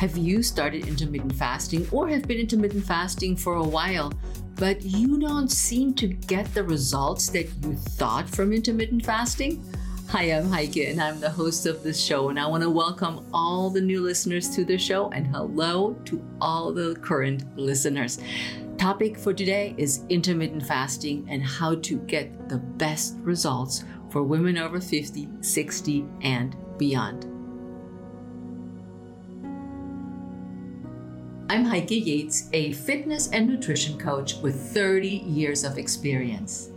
Have you started intermittent fasting or have been intermittent fasting for a while, but you don't seem to get the results that you thought from intermittent fasting? Hi, I'm Heike, and I'm the host of this show, and I want to welcome all the new listeners to the show, and hello to all the current listeners. Topic for today is intermittent fasting and how to get the best results for women over 50, 60, and beyond. I'm Heike Yates, a fitness and nutrition coach with 30 years of experience.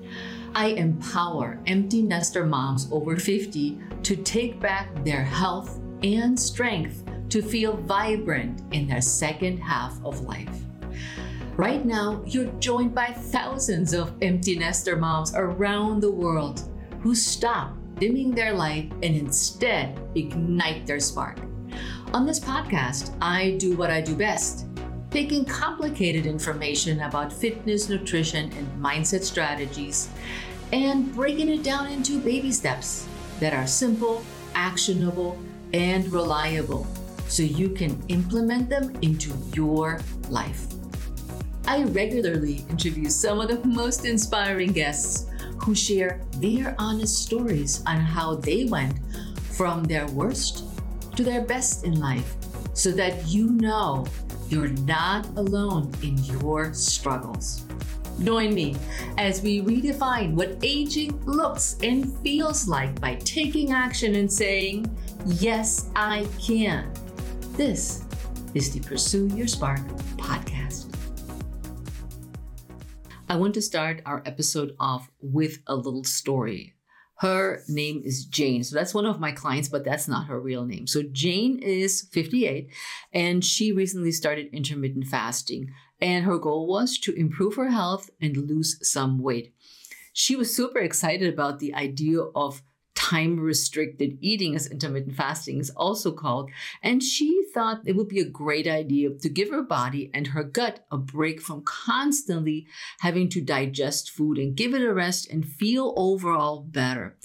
I empower empty nester moms over 50 to take back their health and strength to feel vibrant in their second half of life. Right now, you're joined by thousands of empty nester moms around the world who stop dimming their light and instead ignite their spark. On this podcast, I do what I do best taking complicated information about fitness, nutrition, and mindset strategies and breaking it down into baby steps that are simple, actionable, and reliable so you can implement them into your life. I regularly interview some of the most inspiring guests who share their honest stories on how they went from their worst to their best in life so that you know you're not alone in your struggles. Join me as we redefine what aging looks and feels like by taking action and saying, Yes, I can. This is the Pursue Your Spark podcast. I want to start our episode off with a little story. Her name is Jane. So that's one of my clients, but that's not her real name. So Jane is 58 and she recently started intermittent fasting. And her goal was to improve her health and lose some weight. She was super excited about the idea of time restricted eating, as intermittent fasting is also called. And she thought it would be a great idea to give her body and her gut a break from constantly having to digest food and give it a rest and feel overall better.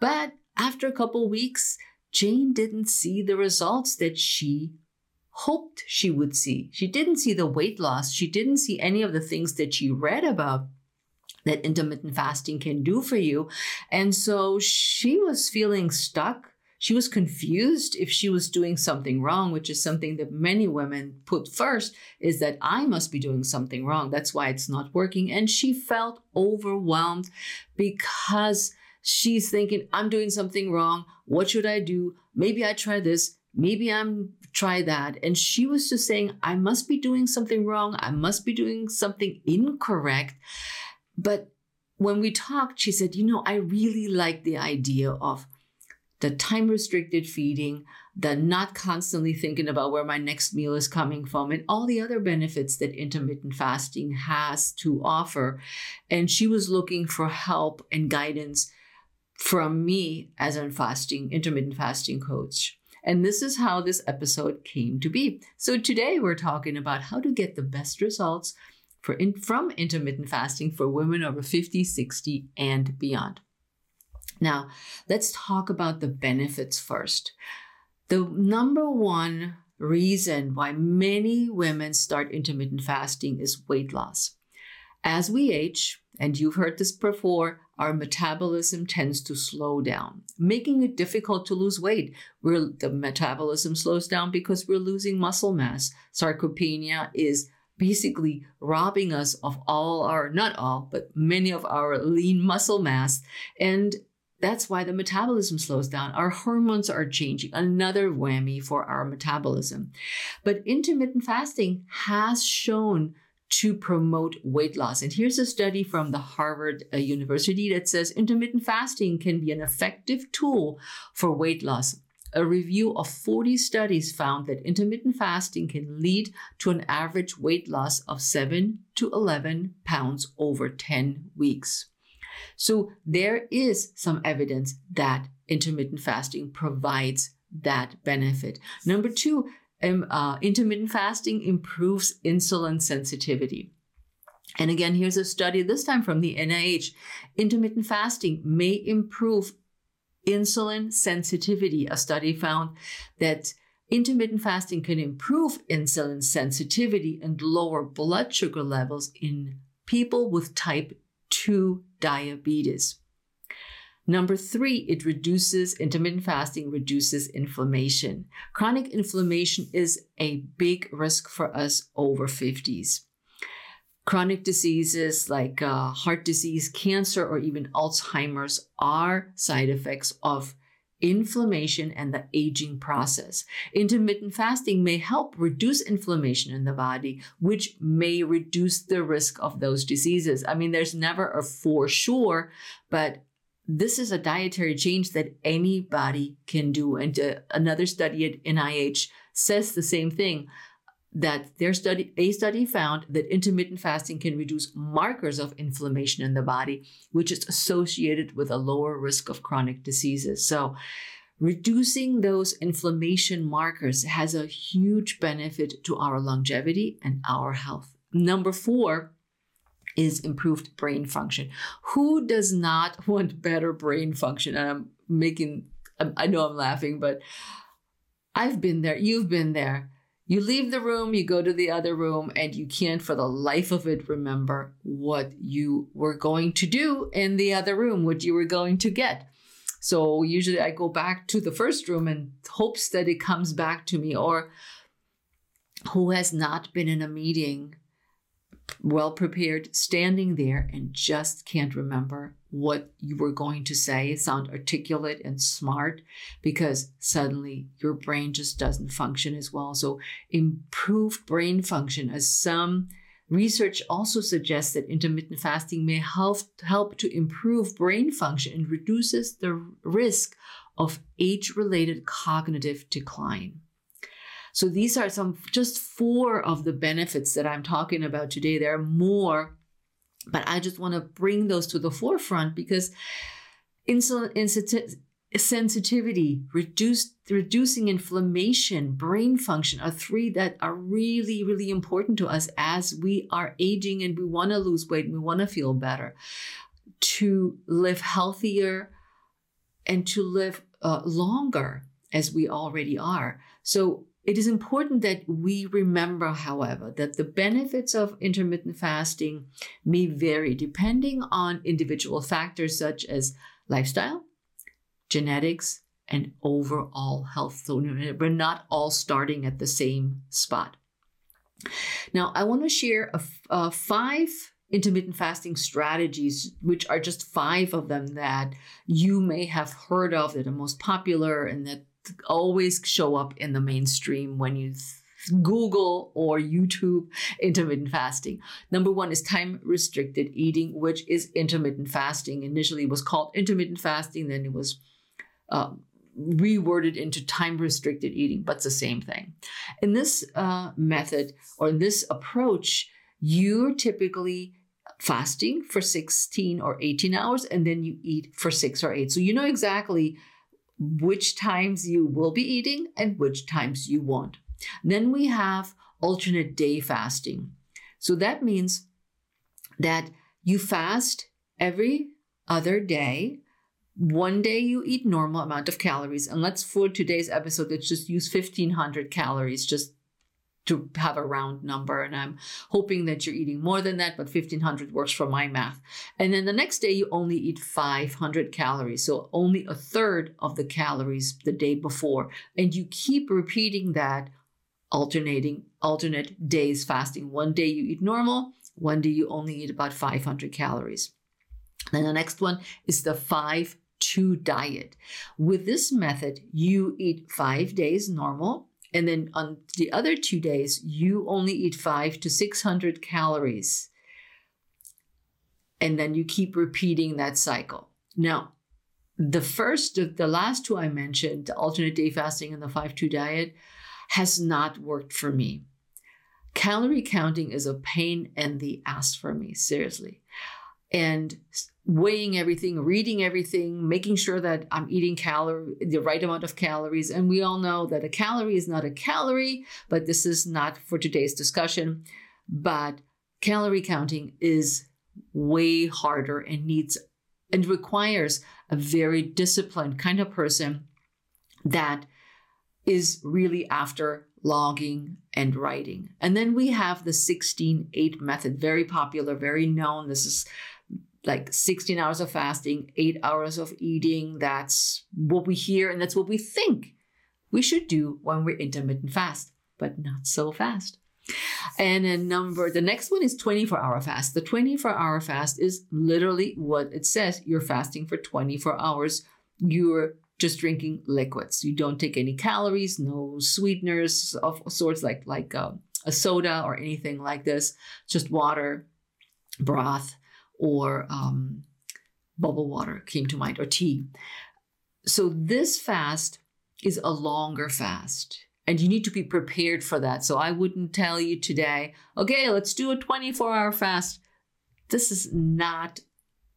But after a couple weeks, Jane didn't see the results that she hoped she would see. She didn't see the weight loss. She didn't see any of the things that she read about that intermittent fasting can do for you. And so she was feeling stuck. She was confused if she was doing something wrong, which is something that many women put first is that I must be doing something wrong. That's why it's not working. And she felt overwhelmed because she's thinking, I'm doing something wrong. What should I do? Maybe I try this. Maybe I'm try that. And she was just saying, I must be doing something wrong. I must be doing something incorrect. But when we talked, she said, you know, I really like the idea of the time restricted feeding, the not constantly thinking about where my next meal is coming from, and all the other benefits that intermittent fasting has to offer. And she was looking for help and guidance from me as a fasting, intermittent fasting coach. And this is how this episode came to be. So today we're talking about how to get the best results for in, from intermittent fasting for women over 50, 60, and beyond. Now, let's talk about the benefits first. The number one reason why many women start intermittent fasting is weight loss. As we age, and you've heard this before, our metabolism tends to slow down, making it difficult to lose weight. We're, the metabolism slows down because we're losing muscle mass. Sarcopenia is basically robbing us of all our, not all, but many of our lean muscle mass. And that's why the metabolism slows down. Our hormones are changing, another whammy for our metabolism. But intermittent fasting has shown to promote weight loss. And here's a study from the Harvard uh, University that says intermittent fasting can be an effective tool for weight loss. A review of 40 studies found that intermittent fasting can lead to an average weight loss of 7 to 11 pounds over 10 weeks. So there is some evidence that intermittent fasting provides that benefit. Number two, um, uh, intermittent fasting improves insulin sensitivity. And again, here's a study, this time from the NIH. Intermittent fasting may improve insulin sensitivity. A study found that intermittent fasting can improve insulin sensitivity and lower blood sugar levels in people with type 2 diabetes. Number three, it reduces intermittent fasting, reduces inflammation. Chronic inflammation is a big risk for us over 50s. Chronic diseases like uh, heart disease, cancer, or even Alzheimer's are side effects of inflammation and the aging process. Intermittent fasting may help reduce inflammation in the body, which may reduce the risk of those diseases. I mean, there's never a for sure, but this is a dietary change that anybody can do. And uh, another study at NIH says the same thing that their study, a study found that intermittent fasting can reduce markers of inflammation in the body, which is associated with a lower risk of chronic diseases. So, reducing those inflammation markers has a huge benefit to our longevity and our health. Number four, is improved brain function. Who does not want better brain function? And I'm making, I know I'm laughing, but I've been there. You've been there. You leave the room, you go to the other room, and you can't for the life of it remember what you were going to do in the other room, what you were going to get. So usually I go back to the first room and hopes that it comes back to me. Or who has not been in a meeting well prepared, standing there and just can't remember what you were going to say, sound articulate and smart because suddenly your brain just doesn't function as well. So, improved brain function, as some research also suggests that intermittent fasting may help, help to improve brain function and reduces the risk of age related cognitive decline. So these are some just four of the benefits that I'm talking about today. There are more, but I just want to bring those to the forefront because insulin sensitivity, reduced, reducing inflammation, brain function are three that are really, really important to us as we are aging and we want to lose weight and we want to feel better, to live healthier and to live uh, longer as we already are. So it is important that we remember, however, that the benefits of intermittent fasting may vary depending on individual factors such as lifestyle, genetics, and overall health. So we're not all starting at the same spot. Now, I want to share a, a uh, five intermittent fasting strategies, which are just five of them that you may have heard of that are most popular and that always show up in the mainstream when you Google or YouTube intermittent fasting. Number one is time restricted eating, which is intermittent fasting. Initially, it was called intermittent fasting, then it was uh, reworded into time restricted eating, but it's the same thing. In this uh, method or in this approach, you're typically fasting for 16 or 18 hours and then you eat for six or eight. So you know exactly which times you will be eating and which times you won't. Then we have alternate day fasting. So that means that you fast every other day. One day you eat normal amount of calories. And let's for today's episode, let's just use 1500 calories just to have a round number. And I'm hoping that you're eating more than that, but 1500 works for my math. And then the next day, you only eat 500 calories. So only a third of the calories the day before. And you keep repeating that, alternating, alternate days fasting. One day you eat normal, one day you only eat about 500 calories. Then the next one is the 5 2 diet. With this method, you eat five days normal, and then on the other two days, you only eat five to 600 calories. And then you keep repeating that cycle. Now, the first, the last two I mentioned, the alternate day fasting and the 5 2 diet, has not worked for me. Calorie counting is a pain in the ass for me, seriously. And weighing everything, reading everything, making sure that I'm eating calorie the right amount of calories. And we all know that a calorie is not a calorie, but this is not for today's discussion. But calorie counting is way harder and needs and requires a very disciplined kind of person that is really after logging and writing. And then we have the 16 8 method, very popular, very known. This is like 16 hours of fasting, eight hours of eating. That's what we hear and that's what we think we should do when we're intermittent fast, but not so fast. And a number, the next one is 24 hour fast. The 24 hour fast is literally what it says. You're fasting for 24 hours. You're just drinking liquids. You don't take any calories, no sweeteners of sorts like like uh, a soda or anything like this. Just water, broth, or um, bubble water came to mind, or tea. So this fast is a longer fast. And you need to be prepared for that. So I wouldn't tell you today, okay, let's do a 24 hour fast. This is not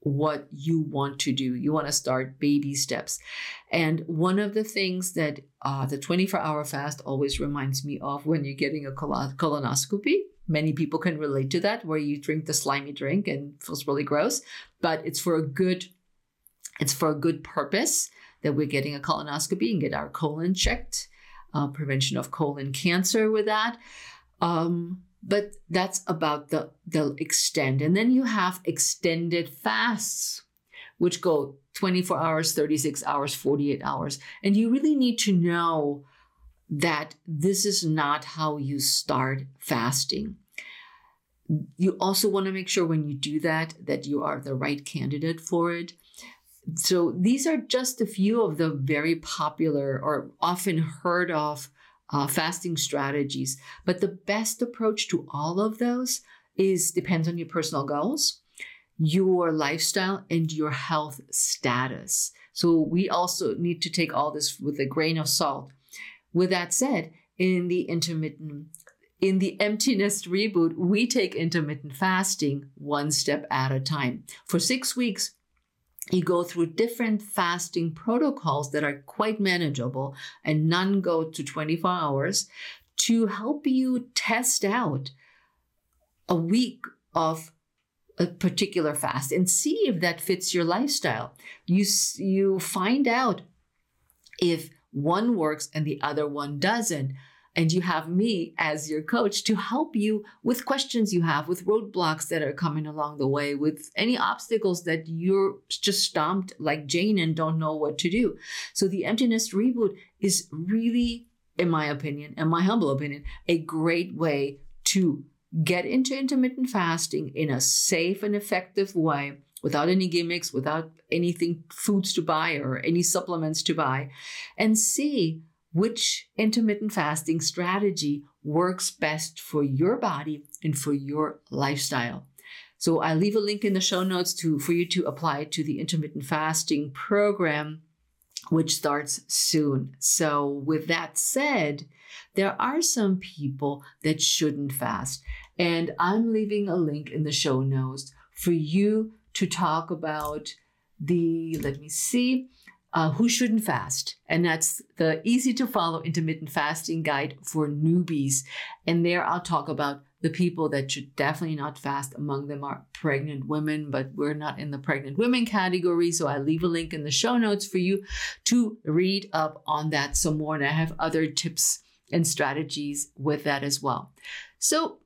what you want to do. You want to start baby steps. And one of the things that uh, the 24 hour fast always reminds me of when you're getting a colonoscopy, many people can relate to that, where you drink the slimy drink and feels really gross, but it's for a good, it's for a good purpose that we're getting a colonoscopy and get our colon checked, uh, prevention of colon cancer with that. Um, but that's about the, the extent. And then you have extended fasts, which go 24 hours, 36 hours, 48 hours. And you really need to know that this is not how you start fasting. You also want to make sure when you do that that you are the right candidate for it. So these are just a few of the very popular or often heard of uh, fasting strategies. But the best approach to all of those is depends on your personal goals, your lifestyle, and your health status. So we also need to take all this with a grain of salt. With that said, in the intermittent in the empty nest reboot, we take intermittent fasting one step at a time. For six weeks, you go through different fasting protocols that are quite manageable and none go to 24 hours to help you test out a week of a particular fast and see if that fits your lifestyle. You you find out if one works and the other one doesn't. And you have me as your coach to help you with questions you have, with roadblocks that are coming along the way, with any obstacles that you're just stomped like Jane and don't know what to do. So the Empty Nest Reboot is really, in my opinion, in my humble opinion, a great way to get into intermittent fasting in a safe and effective way without any gimmicks, without anything foods to buy or any supplements to buy, and see which intermittent fasting strategy works best for your body and for your lifestyle. So I leave a link in the show notes to for you to apply to the intermittent fasting program which starts soon. So with that said, there are some people that shouldn't fast and I'm leaving a link in the show notes for you to talk about the let me see uh, Who Shouldn't Fast. And that's the easy to follow intermittent fasting guide for newbies. And there I'll talk about the people that should definitely not fast. Among them are pregnant women, but we're not in the pregnant women category. So I leave a link in the show notes for you to read up on that some more. And I have other tips and strategies with that as well. So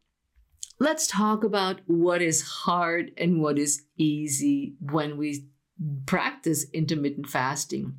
let's talk about what is hard and what is easy when we practice intermittent fasting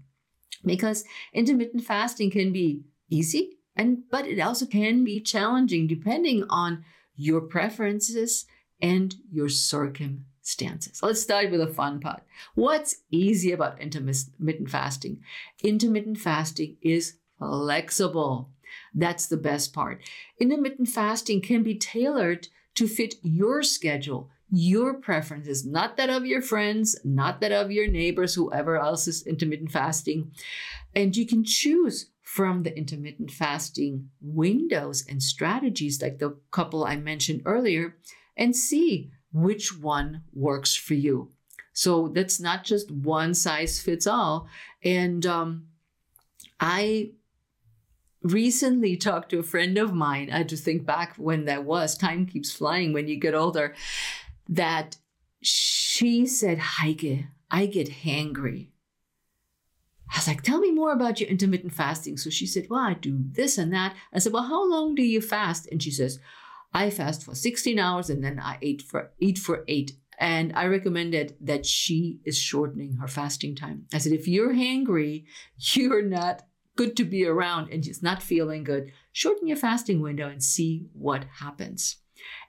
because intermittent fasting can be easy and but it also can be challenging depending on your preferences and your circumstances. Let's start with a fun part. What's easy about intermittent fasting? Intermittent fasting is flexible. That's the best part. Intermittent fasting can be tailored to fit your schedule, your preferences, not that of your friends, not that of your neighbors, whoever else is intermittent fasting. And you can choose from the intermittent fasting windows and strategies, like the couple I mentioned earlier, and see which one works for you. So that's not just one size fits all. And um, I recently talked to a friend of mine. I had to think back when that was. Time keeps flying when you get older that she said, Heike, I get hangry. I was like, tell me more about your intermittent fasting. So she said, well, I do this and that. I said, well, how long do you fast? And she says, I fast for 16 hours and then I eat for eat for eight. And I recommended that she is shortening her fasting time. I said, if you're hangry, you're not good to be around and she's not feeling good, shorten your fasting window and see what happens.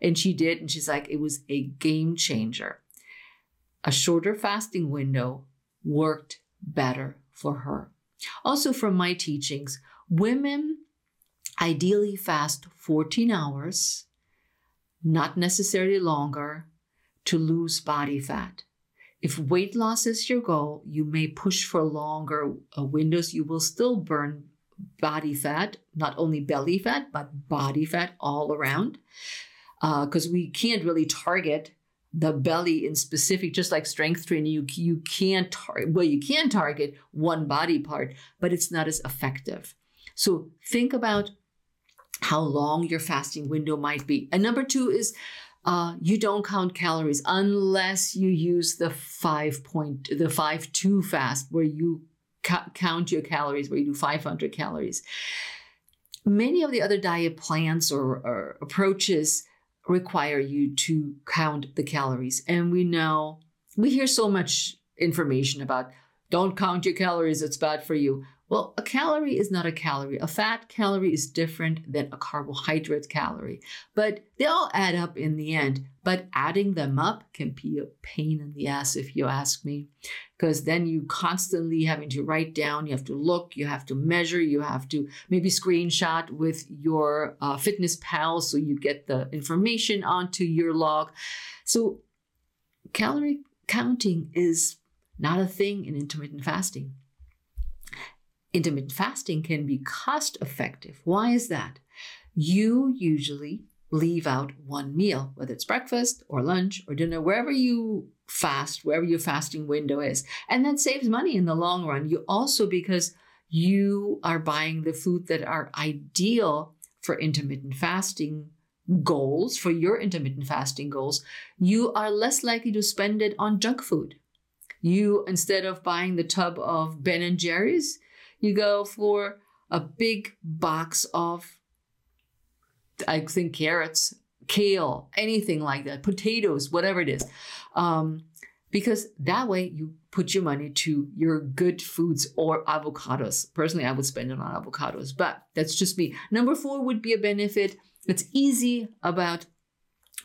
And she did. And she's like, it was a game changer. A shorter fasting window worked better for her. Also, from my teachings, women ideally fast 14 hours, not necessarily longer, to lose body fat. If weight loss is your goal, you may push for longer uh, windows. You will still burn body fat, not only belly fat, but body fat all around. Because uh, we can't really target the belly in specific, just like strength training, you, you can't target, well, you can target one body part, but it's not as effective. So think about how long your fasting window might be. And number two is uh, you don't count calories unless you use the five point, the five two fast where you ca- count your calories, where you do 500 calories. Many of the other diet plans or, or approaches require you to count the calories. And we know, we hear so much information about don't count your calories, it's bad for you. Well, a calorie is not a calorie. A fat calorie is different than a carbohydrate calorie, but they all add up in the end. But adding them up can be a pain in the ass, if you ask me, because then you constantly having to write down, you have to look, you have to measure, you have to maybe screenshot with your uh, FitnessPal so you get the information onto your log. So, calorie counting is not a thing in intermittent fasting intermittent fasting can be cost effective. Why is that? You usually leave out one meal, whether it's breakfast or lunch or dinner, wherever you fast, wherever your fasting window is. And that saves money in the long run. You also, because you are buying the food that are ideal for intermittent fasting goals, for your intermittent fasting goals, you are less likely to spend it on junk food. You, instead of buying the tub of Ben and Jerry's, you go for a big box of, I think, carrots, kale, anything like that, potatoes, whatever it is. Um, because that way you put your money to your good foods or avocados. Personally, I would spend it on avocados, but that's just me. Number four would be a benefit. It's easy about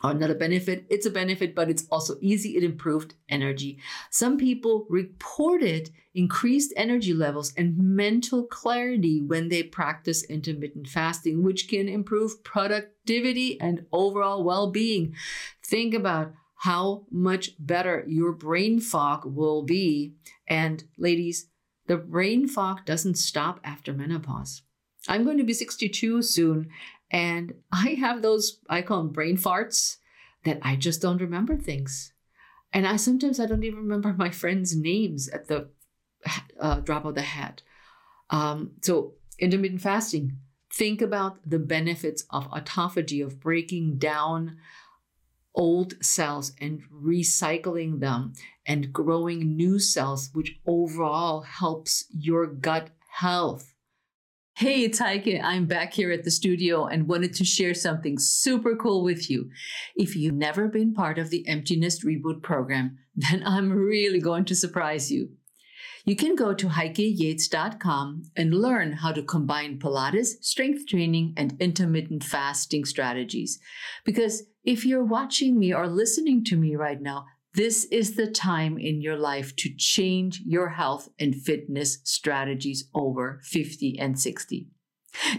or not a benefit. It's a benefit, but it's also easy. It improved energy. Some people reported increased energy levels and mental clarity when they practice intermittent fasting, which can improve productivity and overall well being. Think about how much better your brain fog will be. And ladies, the brain fog doesn't stop after menopause. I'm going to be 62 soon, and I have those, I call them brain farts, that I just don't remember things. And I sometimes I don't even remember my friends' names at the uh, drop of the hat. Um, so intermittent fasting. Think about the benefits of autophagy, of breaking down old cells and recycling them and growing new cells, which overall helps your gut health. Hey, it's Heike. I'm back here at the studio and wanted to share something super cool with you. If you've never been part of the Empty Nest Reboot program, then I'm really going to surprise you. You can go to heikeyates.com and learn how to combine Pilates, strength training, and intermittent fasting strategies. Because if you're watching me or listening to me right now, this is the time in your life to change your health and fitness strategies over 50 and 60.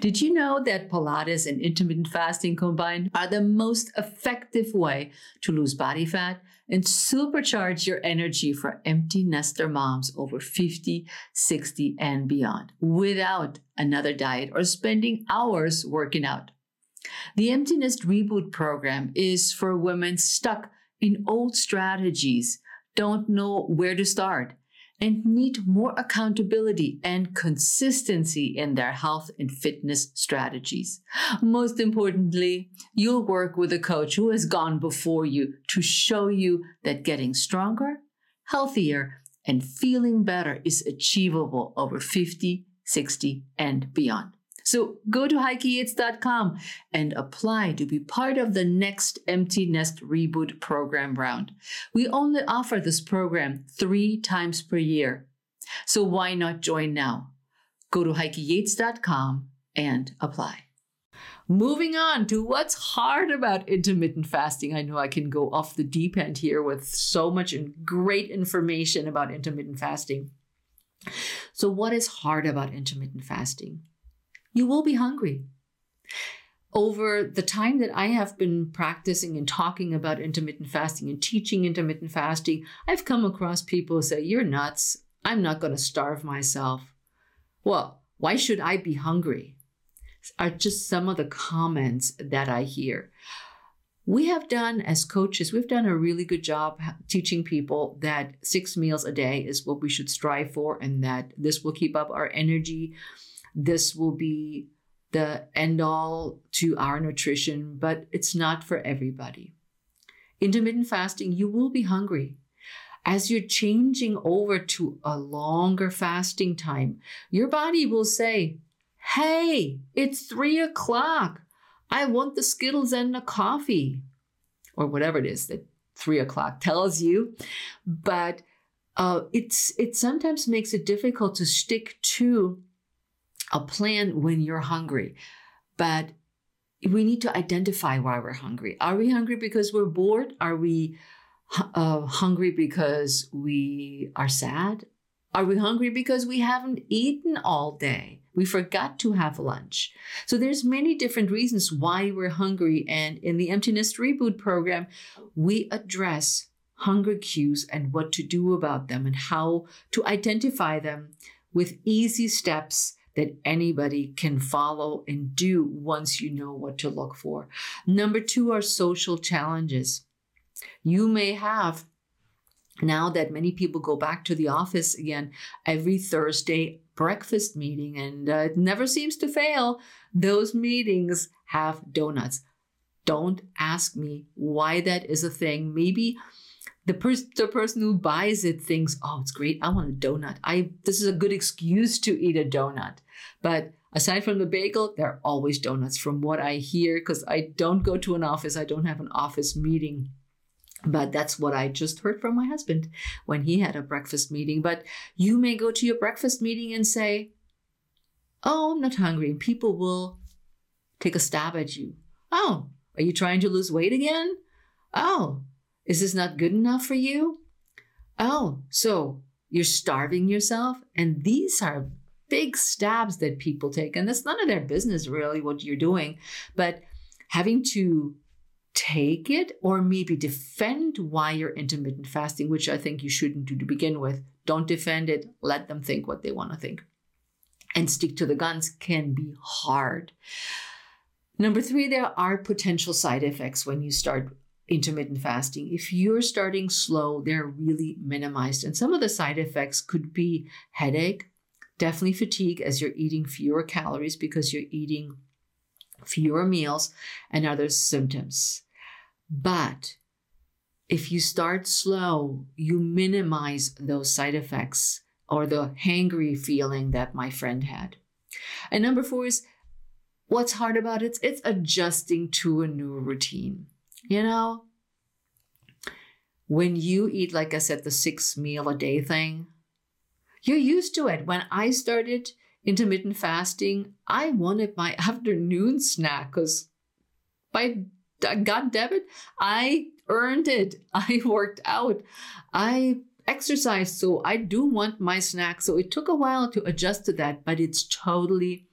Did you know that Pilates and intermittent fasting combined are the most effective way to lose body fat and supercharge your energy for empty nester moms over 50, 60, and beyond without another diet or spending hours working out? The Empty Nest Reboot program is for women stuck in old strategies, don't know where to start, and need more accountability and consistency in their health and fitness strategies. Most importantly, you'll work with a coach who has gone before you to show you that getting stronger, healthier, and feeling better is achievable over 50, 60, and beyond. So go to heikeyates.com and apply to be part of the next Empty Nest Reboot program round. We only offer this program three times per year. So why not join now? Go to heikeyates.com and apply. Moving on to what's hard about intermittent fasting. I know I can go off the deep end here with so much great information about intermittent fasting. So, what is hard about intermittent fasting? You will be hungry. Over the time that I have been practicing and talking about intermittent fasting and teaching intermittent fasting, I've come across people who say, You're nuts. I'm not going to starve myself. Well, why should I be hungry? are just some of the comments that I hear. We have done, as coaches, we've done a really good job teaching people that six meals a day is what we should strive for and that this will keep up our energy. This will be the end all to our nutrition, but it's not for everybody. Intermittent fasting, you will be hungry. As you're changing over to a longer fasting time, your body will say, Hey, it's three o'clock. I want the Skittles and the coffee, or whatever it is that three o'clock tells you. But uh, it's it sometimes makes it difficult to stick to a plan when you're hungry. But we need to identify why we're hungry. Are we hungry because we're bored? Are we uh, hungry because we are sad? Are we hungry because we haven't eaten all day? We forgot to have lunch. So there's many different reasons why we're hungry. And in the Empty Nest Reboot program, we address hunger cues and what to do about them and how to identify them with easy steps that anybody can follow and do once you know what to look for. Number two are social challenges. You may have now that many people go back to the office again every Thursday breakfast meeting, and uh, it never seems to fail. Those meetings have donuts. Don't ask me why that is a thing. Maybe the, pers- the person who buys it thinks, "Oh, it's great. I want a donut. I this is a good excuse to eat a donut." But aside from the bagel, there are always donuts, from what I hear, because I don't go to an office. I don't have an office meeting but that's what I just heard from my husband when he had a breakfast meeting. But you may go to your breakfast meeting and say, Oh, I'm not hungry. And people will take a stab at you. Oh, are you trying to lose weight again? Oh, is this not good enough for you? Oh, so you're starving yourself? And these are big stabs that people take. And that's none of their business, really, what you're doing. But having to take it or maybe defend why you're intermittent fasting, which I think you shouldn't do to begin with. Don't defend it, let them think what they want to think. And stick to the guns can be hard. Number three, there are potential side effects when you start intermittent fasting. If you're starting slow, they're really minimized. And some of the side effects could be headache, definitely fatigue as you're eating fewer calories because you're eating fewer meals, and other symptoms. But if you start slow, you minimize those side effects or the hangry feeling that my friend had. And number four is what's hard about it? It's adjusting to a new routine. You know, when you eat, like I said, the six meal a day thing, you're used to it. When I started intermittent fasting, I wanted my afternoon snack because by God damn it, I earned it. I worked out. I exercised. So I do want my snack. So it took a while to adjust to that, but it's totally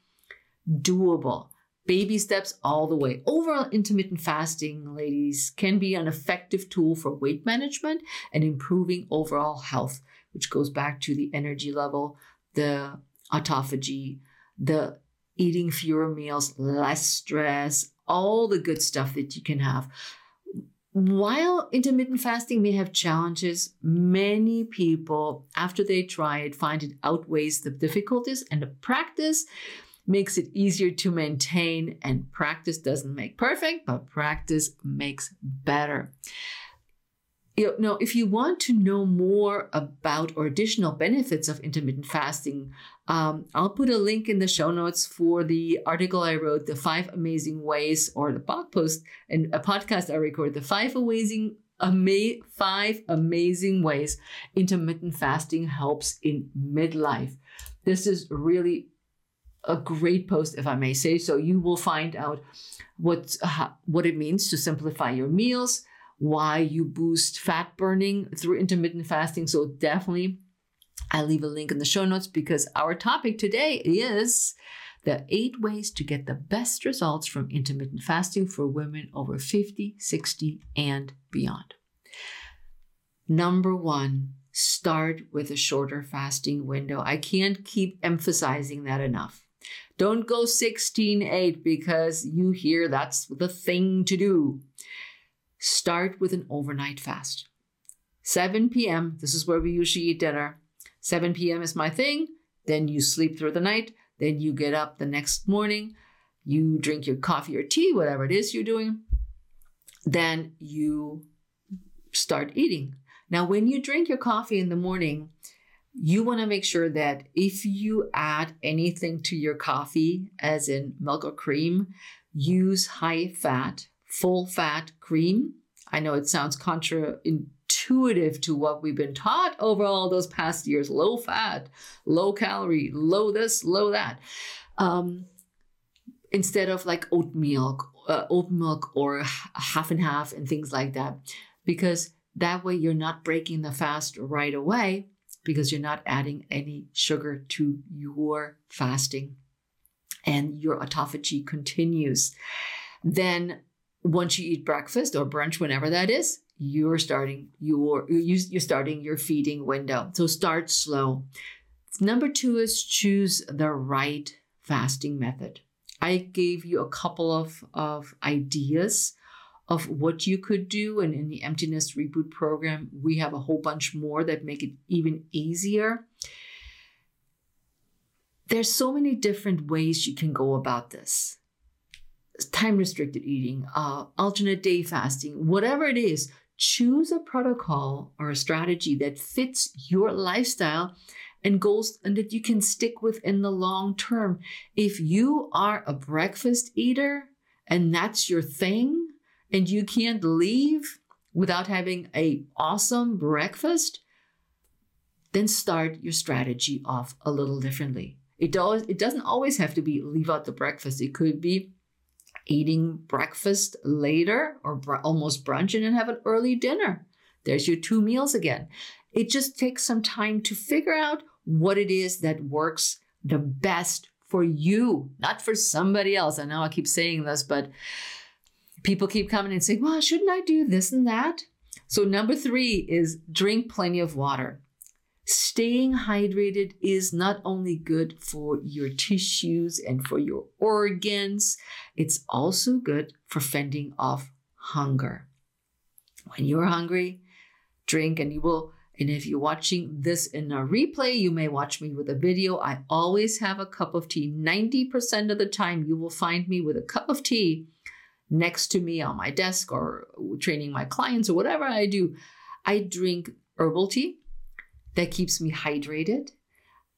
doable. Baby steps all the way. Overall, intermittent fasting, ladies, can be an effective tool for weight management and improving overall health, which goes back to the energy level, the autophagy, the eating fewer meals, less stress, all the good stuff that you can have. While intermittent fasting may have challenges, many people, after they try it, find it outweighs the difficulties, and the practice makes it easier to maintain. And practice doesn't make perfect, but practice makes better. you know, if you want to know more about or additional benefits of intermittent fasting, um, I'll put a link in the show notes for the article I wrote, The Five Amazing Ways, or the blog post and a podcast I record, The Five Amazing Ama- five amazing ways intermittent fasting helps in midlife. This is really a great post, if I may say so. You will find out what uh, what it means to simplify your meals, why you boost fat burning through intermittent fasting. So definitely, I leave a link in the show notes because our topic today is the eight ways to get the best results from intermittent fasting for women over 50, 60, and beyond. Number one, start with a shorter fasting window. I can't keep emphasizing that enough. Don't go 16 8 because you hear that's the thing to do. Start with an overnight fast. 7 p.m., this is where we usually eat dinner. 7 p.m. is my thing. Then you sleep through the night. Then you get up the next morning. You drink your coffee or tea, whatever it is you're doing. Then you start eating. Now, when you drink your coffee in the morning, you want to make sure that if you add anything to your coffee, as in milk or cream, use high fat, full fat cream. I know it sounds counterintuitive to what we've been taught over all those past years low fat, low calorie, low this, low that. Um, instead of like oat milk, uh, oat milk or half and half and things like that. Because that way you're not breaking the fast right away because you're not adding any sugar to your fasting and your autophagy continues. Then once you eat breakfast or brunch, whenever that is, you're starting your you're starting your feeding window. So start slow. Number two is choose the right fasting method. I gave you a couple of, of ideas of what you could do. And in the Empty Nest Reboot program, we have a whole bunch more that make it even easier. There's so many different ways you can go about this. Time restricted eating, uh, alternate day fasting, whatever it is, choose a protocol or a strategy that fits your lifestyle and goals and that you can stick with in the long term. If you are a breakfast eater and that's your thing, and you can't leave without having a awesome breakfast, then start your strategy off a little differently. It does it doesn't always have to be leave out the breakfast. It could be eating breakfast later or br- almost brunch and then have an early dinner. There's your two meals again. It just takes some time to figure out what it is that works the best for you, not for somebody else. I know I keep saying this, but people keep coming and saying, well, shouldn't I do this and that? So, number three is drink plenty of water. Staying hydrated is not only good for your tissues and for your organs, it's also good for fending off hunger. When you're hungry, drink, and you will. And if you're watching this in a replay, you may watch me with a video. I always have a cup of tea. 90% of the time, you will find me with a cup of tea next to me on my desk or training my clients or whatever I do, I drink herbal tea that keeps me hydrated.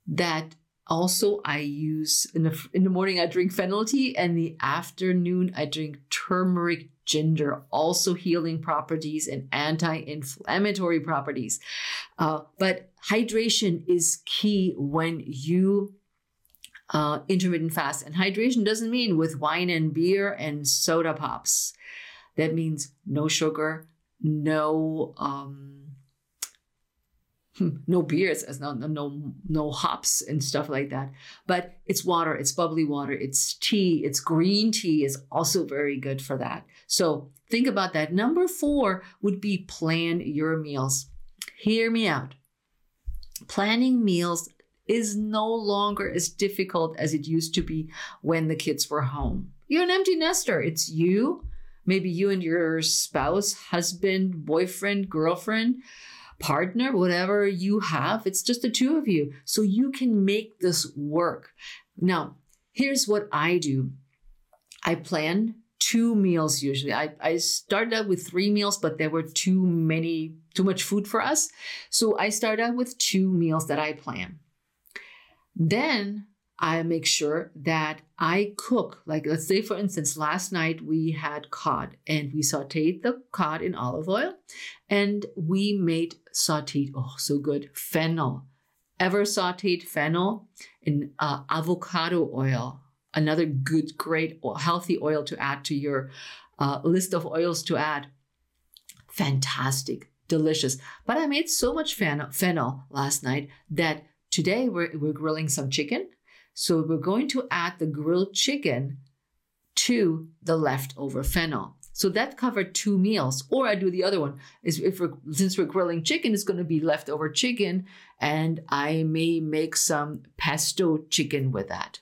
That also I use in the in the morning I drink fennel tea and the afternoon I drink turmeric ginger, also healing properties and anti-inflammatory properties. Uh, but hydration is key when you uh, intermittent fast. And hydration doesn't mean with wine and beer and soda pops. That means no sugar, no um, no beers, as no no no hops and stuff like that. But it's water, it's bubbly water, it's tea, it's green tea is also very good for that. So think about that. Number four would be plan your meals. Hear me out. Planning meals is no longer as difficult as it used to be when the kids were home. You're an empty nester. It's you, maybe you and your spouse, husband, boyfriend, girlfriend, partner, whatever you have. It's just the two of you. So you can make this work. Now, here's what I do I plan two meals usually. I, I started out with three meals, but there were too many, too much food for us. So I started out with two meals that I plan. Then I make sure that I cook. Like, let's say, for instance, last night we had cod and we sauteed the cod in olive oil and we made sauteed, oh, so good, fennel. Ever sauteed fennel in uh, avocado oil another good, great, healthy oil to add to your uh, list of oils to add. Fantastic, delicious. But I made so much fennel, fennel last night that today we're, we're grilling some chicken. So we're going to add the grilled chicken to the leftover fennel. So that covered two meals. Or I do the other one is if we're since we're grilling chicken, it's going to be leftover chicken, and I may make some pesto chicken with that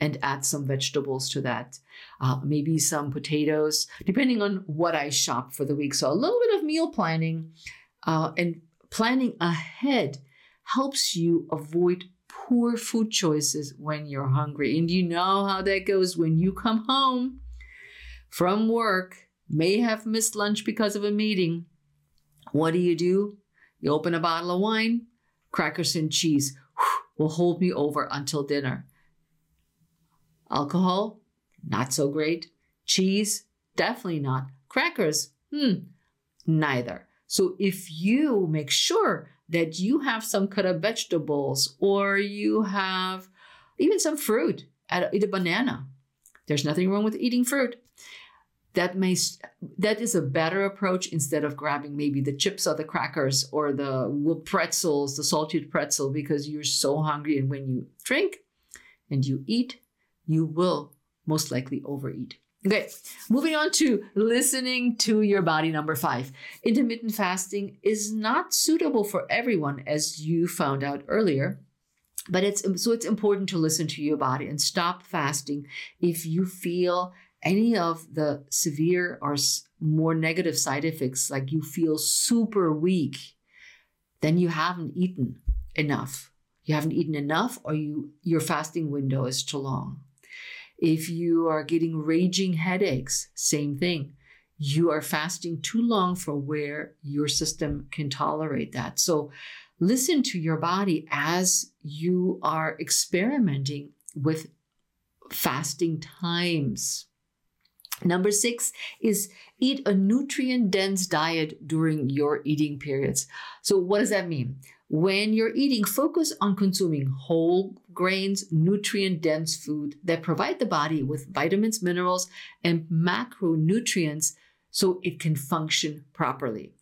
and add some vegetables to that. Uh, maybe some potatoes, depending on what I shop for the week. So a little bit of meal planning uh, and planning ahead helps you avoid poor food choices when you're hungry. And you know how that goes when you come home from work, may have missed lunch because of a meeting. What do you do? You open a bottle of wine, crackers and cheese will hold me over until dinner. Alcohol, not so great. Cheese, definitely not. Crackers, hmm, neither. So if you make sure that you have some cut up vegetables or you have even some fruit, eat a banana. There's nothing wrong with eating fruit. That may that is a better approach instead of grabbing maybe the chips or the crackers or the pretzels, the salted pretzel, because you're so hungry. And when you drink and you eat, you will most likely overeat. Okay, moving on to listening to your body. Number five, intermittent fasting is not suitable for everyone, as you found out earlier. But it's so it's important to listen to your body and stop fasting if you feel any of the severe or more negative side effects, like you feel super weak, then you haven't eaten enough. You haven't eaten enough, or you your fasting window is too long. If you are getting raging headaches, same thing. You are fasting too long for where your system can tolerate that. So listen to your body as you are experimenting with fasting times. Number six is eat a nutrient dense diet during your eating periods. So, what does that mean? When you're eating, focus on consuming whole grains, nutrient dense food that provide the body with vitamins, minerals, and macronutrients so it can function properly.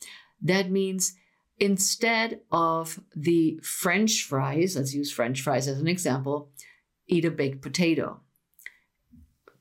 That means instead of the French fries, let's use French fries as an example, eat a baked potato.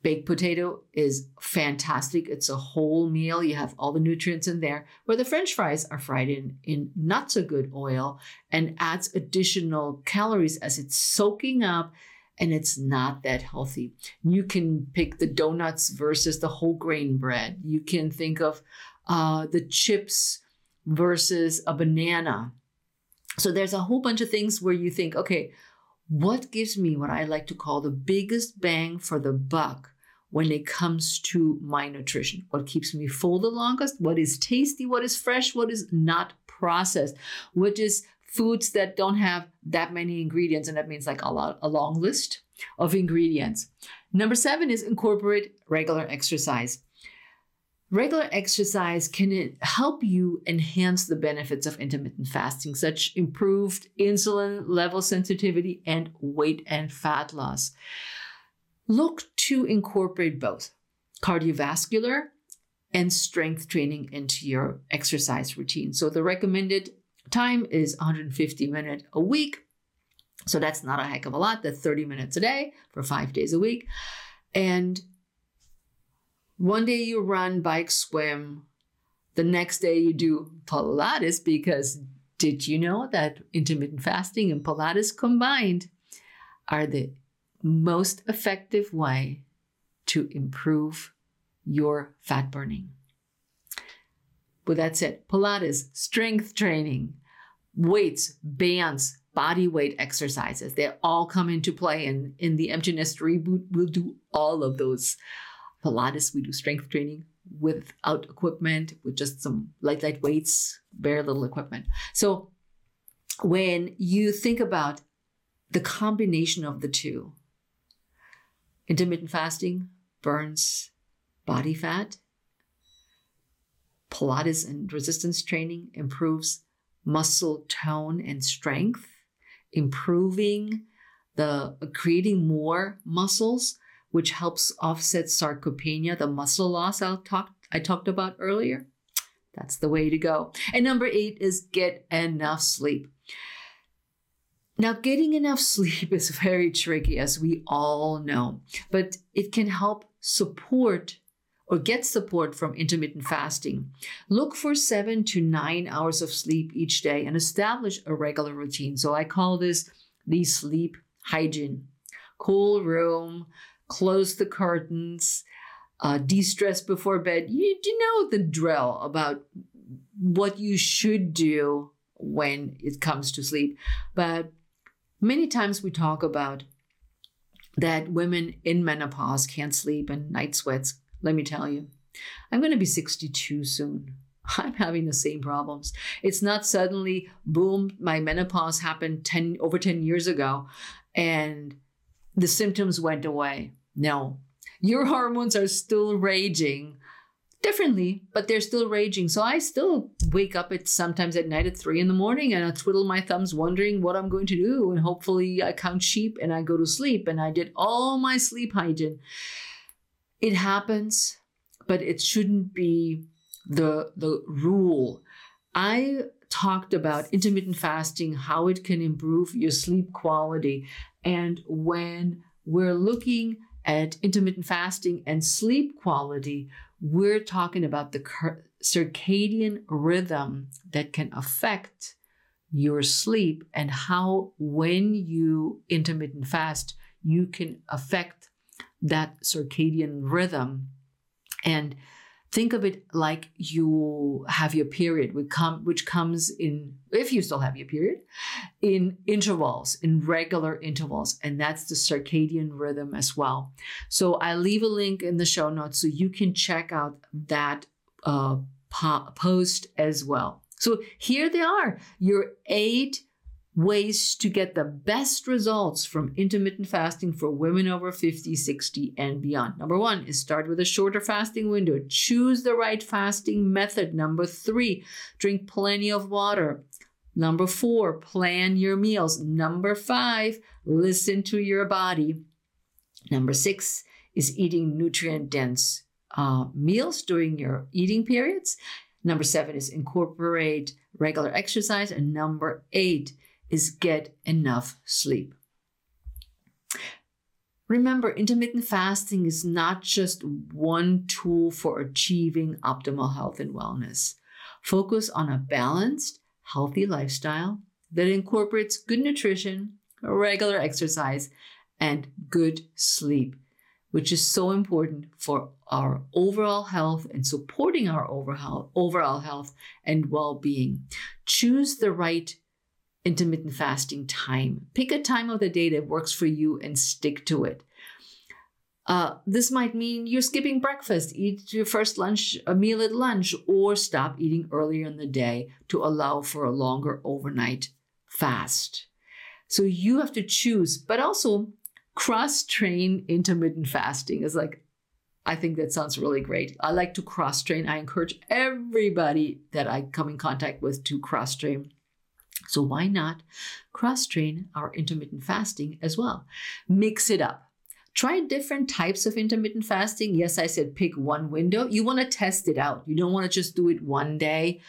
Baked potato is fantastic. It's a whole meal. You have all the nutrients in there. Where the French fries are fried in, in not so good oil and adds additional calories as it's soaking up and it's not that healthy. You can pick the donuts versus the whole grain bread. You can think of uh, the chips versus a banana. So there's a whole bunch of things where you think, okay, what gives me what I like to call the biggest bang for the buck when it comes to my nutrition. What keeps me full the longest, what is tasty, what is fresh, what is not processed, which is foods that don't have that many ingredients. And that means like a, lot, a long list of ingredients. Number seven is incorporate regular exercise. Regular exercise can help you enhance the benefits of intermittent fasting, such improved insulin level sensitivity and weight and fat loss. Look to incorporate both cardiovascular and strength training into your exercise routine. So the recommended time is 150 minutes a week. So that's not a heck of a lot. That's 30 minutes a day for five days a week. And one day you run, bike, swim. The next day you do Pilates because did you know that intermittent fasting and Pilates combined are the most effective way to improve your fat burning. But that's it. Pilates, strength training, weights, bands, body weight exercises, they all come into play. And in the Empty Nest reboot, we'll do all of those Pilates, we do strength training without equipment, with just some light, light weights, very little equipment. So when you think about the combination of the two, intermittent fasting burns body fat, Pilates and resistance training improves muscle tone and strength, improving the uh, creating more muscles, which helps offset sarcopenia, the muscle loss I talked I talked about earlier. That's the way to go. And number eight is get enough sleep. Now, getting enough sleep is very tricky, as we all know, but it can help support or get support from intermittent fasting. Look for seven to nine hours of sleep each day and establish a regular routine. So I call this the sleep hygiene. Cool room, close the curtains, uh, de stress before bed. You, you know the drill about what you should do when it comes to sleep. But many times we talk about that women in menopause can't sleep and night sweats. Let me tell you, I'm going to be 62 soon. I'm having the same problems. It's not suddenly, boom, my menopause happened 10 over 10 years ago and the symptoms went away. No, your hormones are still raging differently, but they're still raging. So I still wake up at sometimes at night at three in the morning and I twiddle my thumbs wondering what I'm going to do. And hopefully I count sheep and I go to sleep and I did all my sleep hygiene. It happens, but it shouldn't be the the rule. I talked about intermittent fasting, how it can improve your sleep quality. And when we're looking at intermittent fasting and sleep quality, we're talking about the circadian rhythm that can affect your sleep and how, when you intermittent fast, you can affect that circadian rhythm. And think of it like you have your period which, com- which comes in if you still have your period in intervals in regular intervals and that's the circadian rhythm as well. So i leave a link in the show notes so you can check out that uh, po- post as well. So here they are your eight ways to get the best results from intermittent fasting for women over 50, 60, and beyond. Number one is start with a shorter fasting window. Choose the right fasting method. Number three, drink plenty of water. Number four, plan your meals. Number five, listen to your body. Number six is eating nutrient dense uh, meals during your eating periods. Number seven is incorporate regular exercise. And number eight is get enough sleep. Remember, intermittent fasting is not just one tool for achieving optimal health and wellness. Focus on a balanced, healthy lifestyle that incorporates good nutrition, regular exercise, and good sleep, which is so important for our overall health and supporting our overall, health and well being. Choose the right intermittent fasting time. Pick a time of the day that works for you and stick to it. Uh, this might mean you're skipping breakfast, eat your first lunch, a meal at lunch, or stop eating earlier in the day to allow for a longer overnight fast. So you have to choose, but also cross train intermittent fasting is like, I think that sounds really great. I like to cross train. I encourage everybody that I come in contact with to cross train so why not cross train our intermittent fasting as well? Mix it up. Try different types of intermittent fasting. Yes, I said pick one window. You want to test it out. You don't want to just do it one day.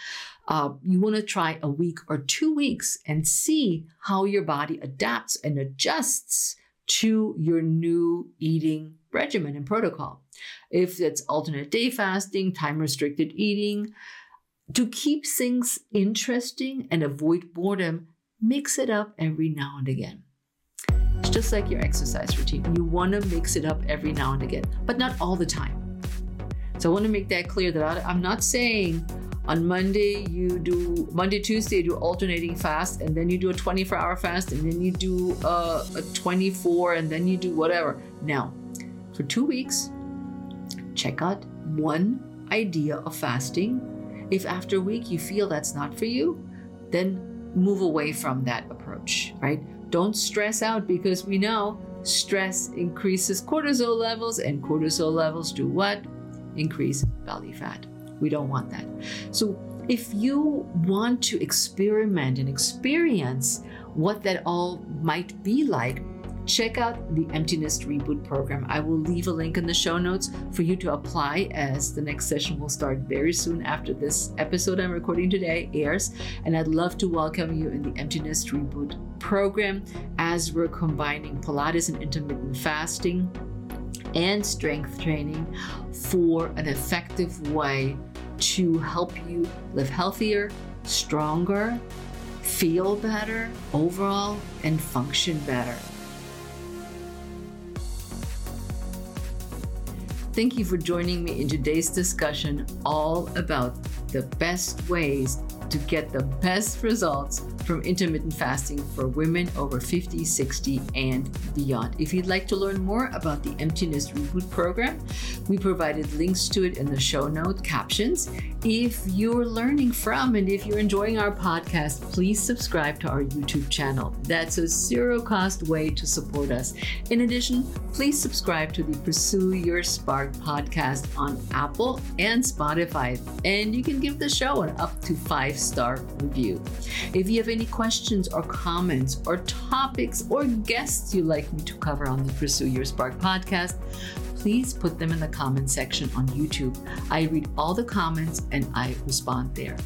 Uh, you want to try a week or two weeks and see how your body adapts and adjusts to your new eating regimen and protocol. If it's alternate day fasting, time restricted eating, to keep things interesting and avoid boredom, mix it up every now and again. It's just like your exercise routine. You want to mix it up every now and again, but not all the time. So I want to make that clear that I'm not saying on Monday you do Monday, Tuesday, you do alternating fast, and then you do a 24 hour fast, and then you do a, a 24, and then you do whatever. Now, for two weeks, check out one idea of fasting. If after a week you feel that's not for you, then move away from that approach, right? Don't stress out because we know stress increases cortisol levels, and cortisol levels do what? Increase belly fat. We don't want that. So, if you want to experiment and experience what that all might be like, check out the Empty Nest Reboot program. I will leave a link in the show notes for you to apply as the next session will start very soon after this episode I'm recording today airs. And I'd love to welcome you in the Empty Nest Reboot program as we're combining Pilates and intermittent fasting and strength training for an effective way to help you live healthier, stronger, feel better overall, and function better. Thank you for joining me in today's discussion all about the best ways to get the best results from intermittent fasting for women over 50, 60, and beyond. If you'd like to learn more about the Empty Nest Reboot program, we provided links to it in the show note captions. If you're learning from and if you're enjoying our podcast, please subscribe to our YouTube channel. That's a zero cost way to support us. In addition, please subscribe to the Pursue Your Spark podcast on Apple and Spotify. And you can give the show an up to five star review. If you have any questions or comments or topics or guests you'd like me to cover on the Pursue Your Spark podcast, please put them in the comment section on YouTube. I read all the comments and I respond there.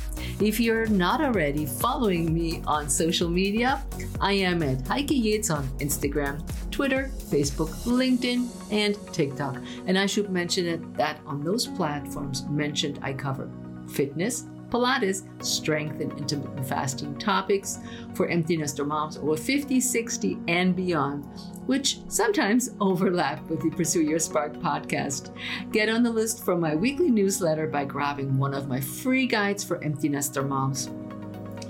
If you're not already following me on social media, I am at Heike Yates on Instagram, Twitter, Facebook, LinkedIn, and TikTok. And I should mention that on those platforms mentioned, I cover fitness, Pilates, strength, and intermittent fasting topics for empty nester moms over 50, 60, and beyond, which sometimes overlap with the Pursue Your Spark podcast. Get on the list for my weekly newsletter by grabbing one of my free guides for empty nester moms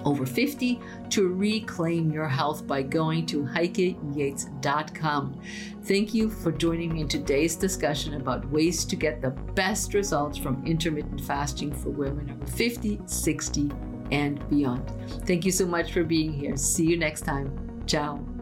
over 50 to reclaim your health by going to heikeyates.com. Thank you for joining me in today's discussion about ways to get the best results from intermittent fasting for women over 50, 60, and beyond. Thank you so much for being here. See you next time. Ciao.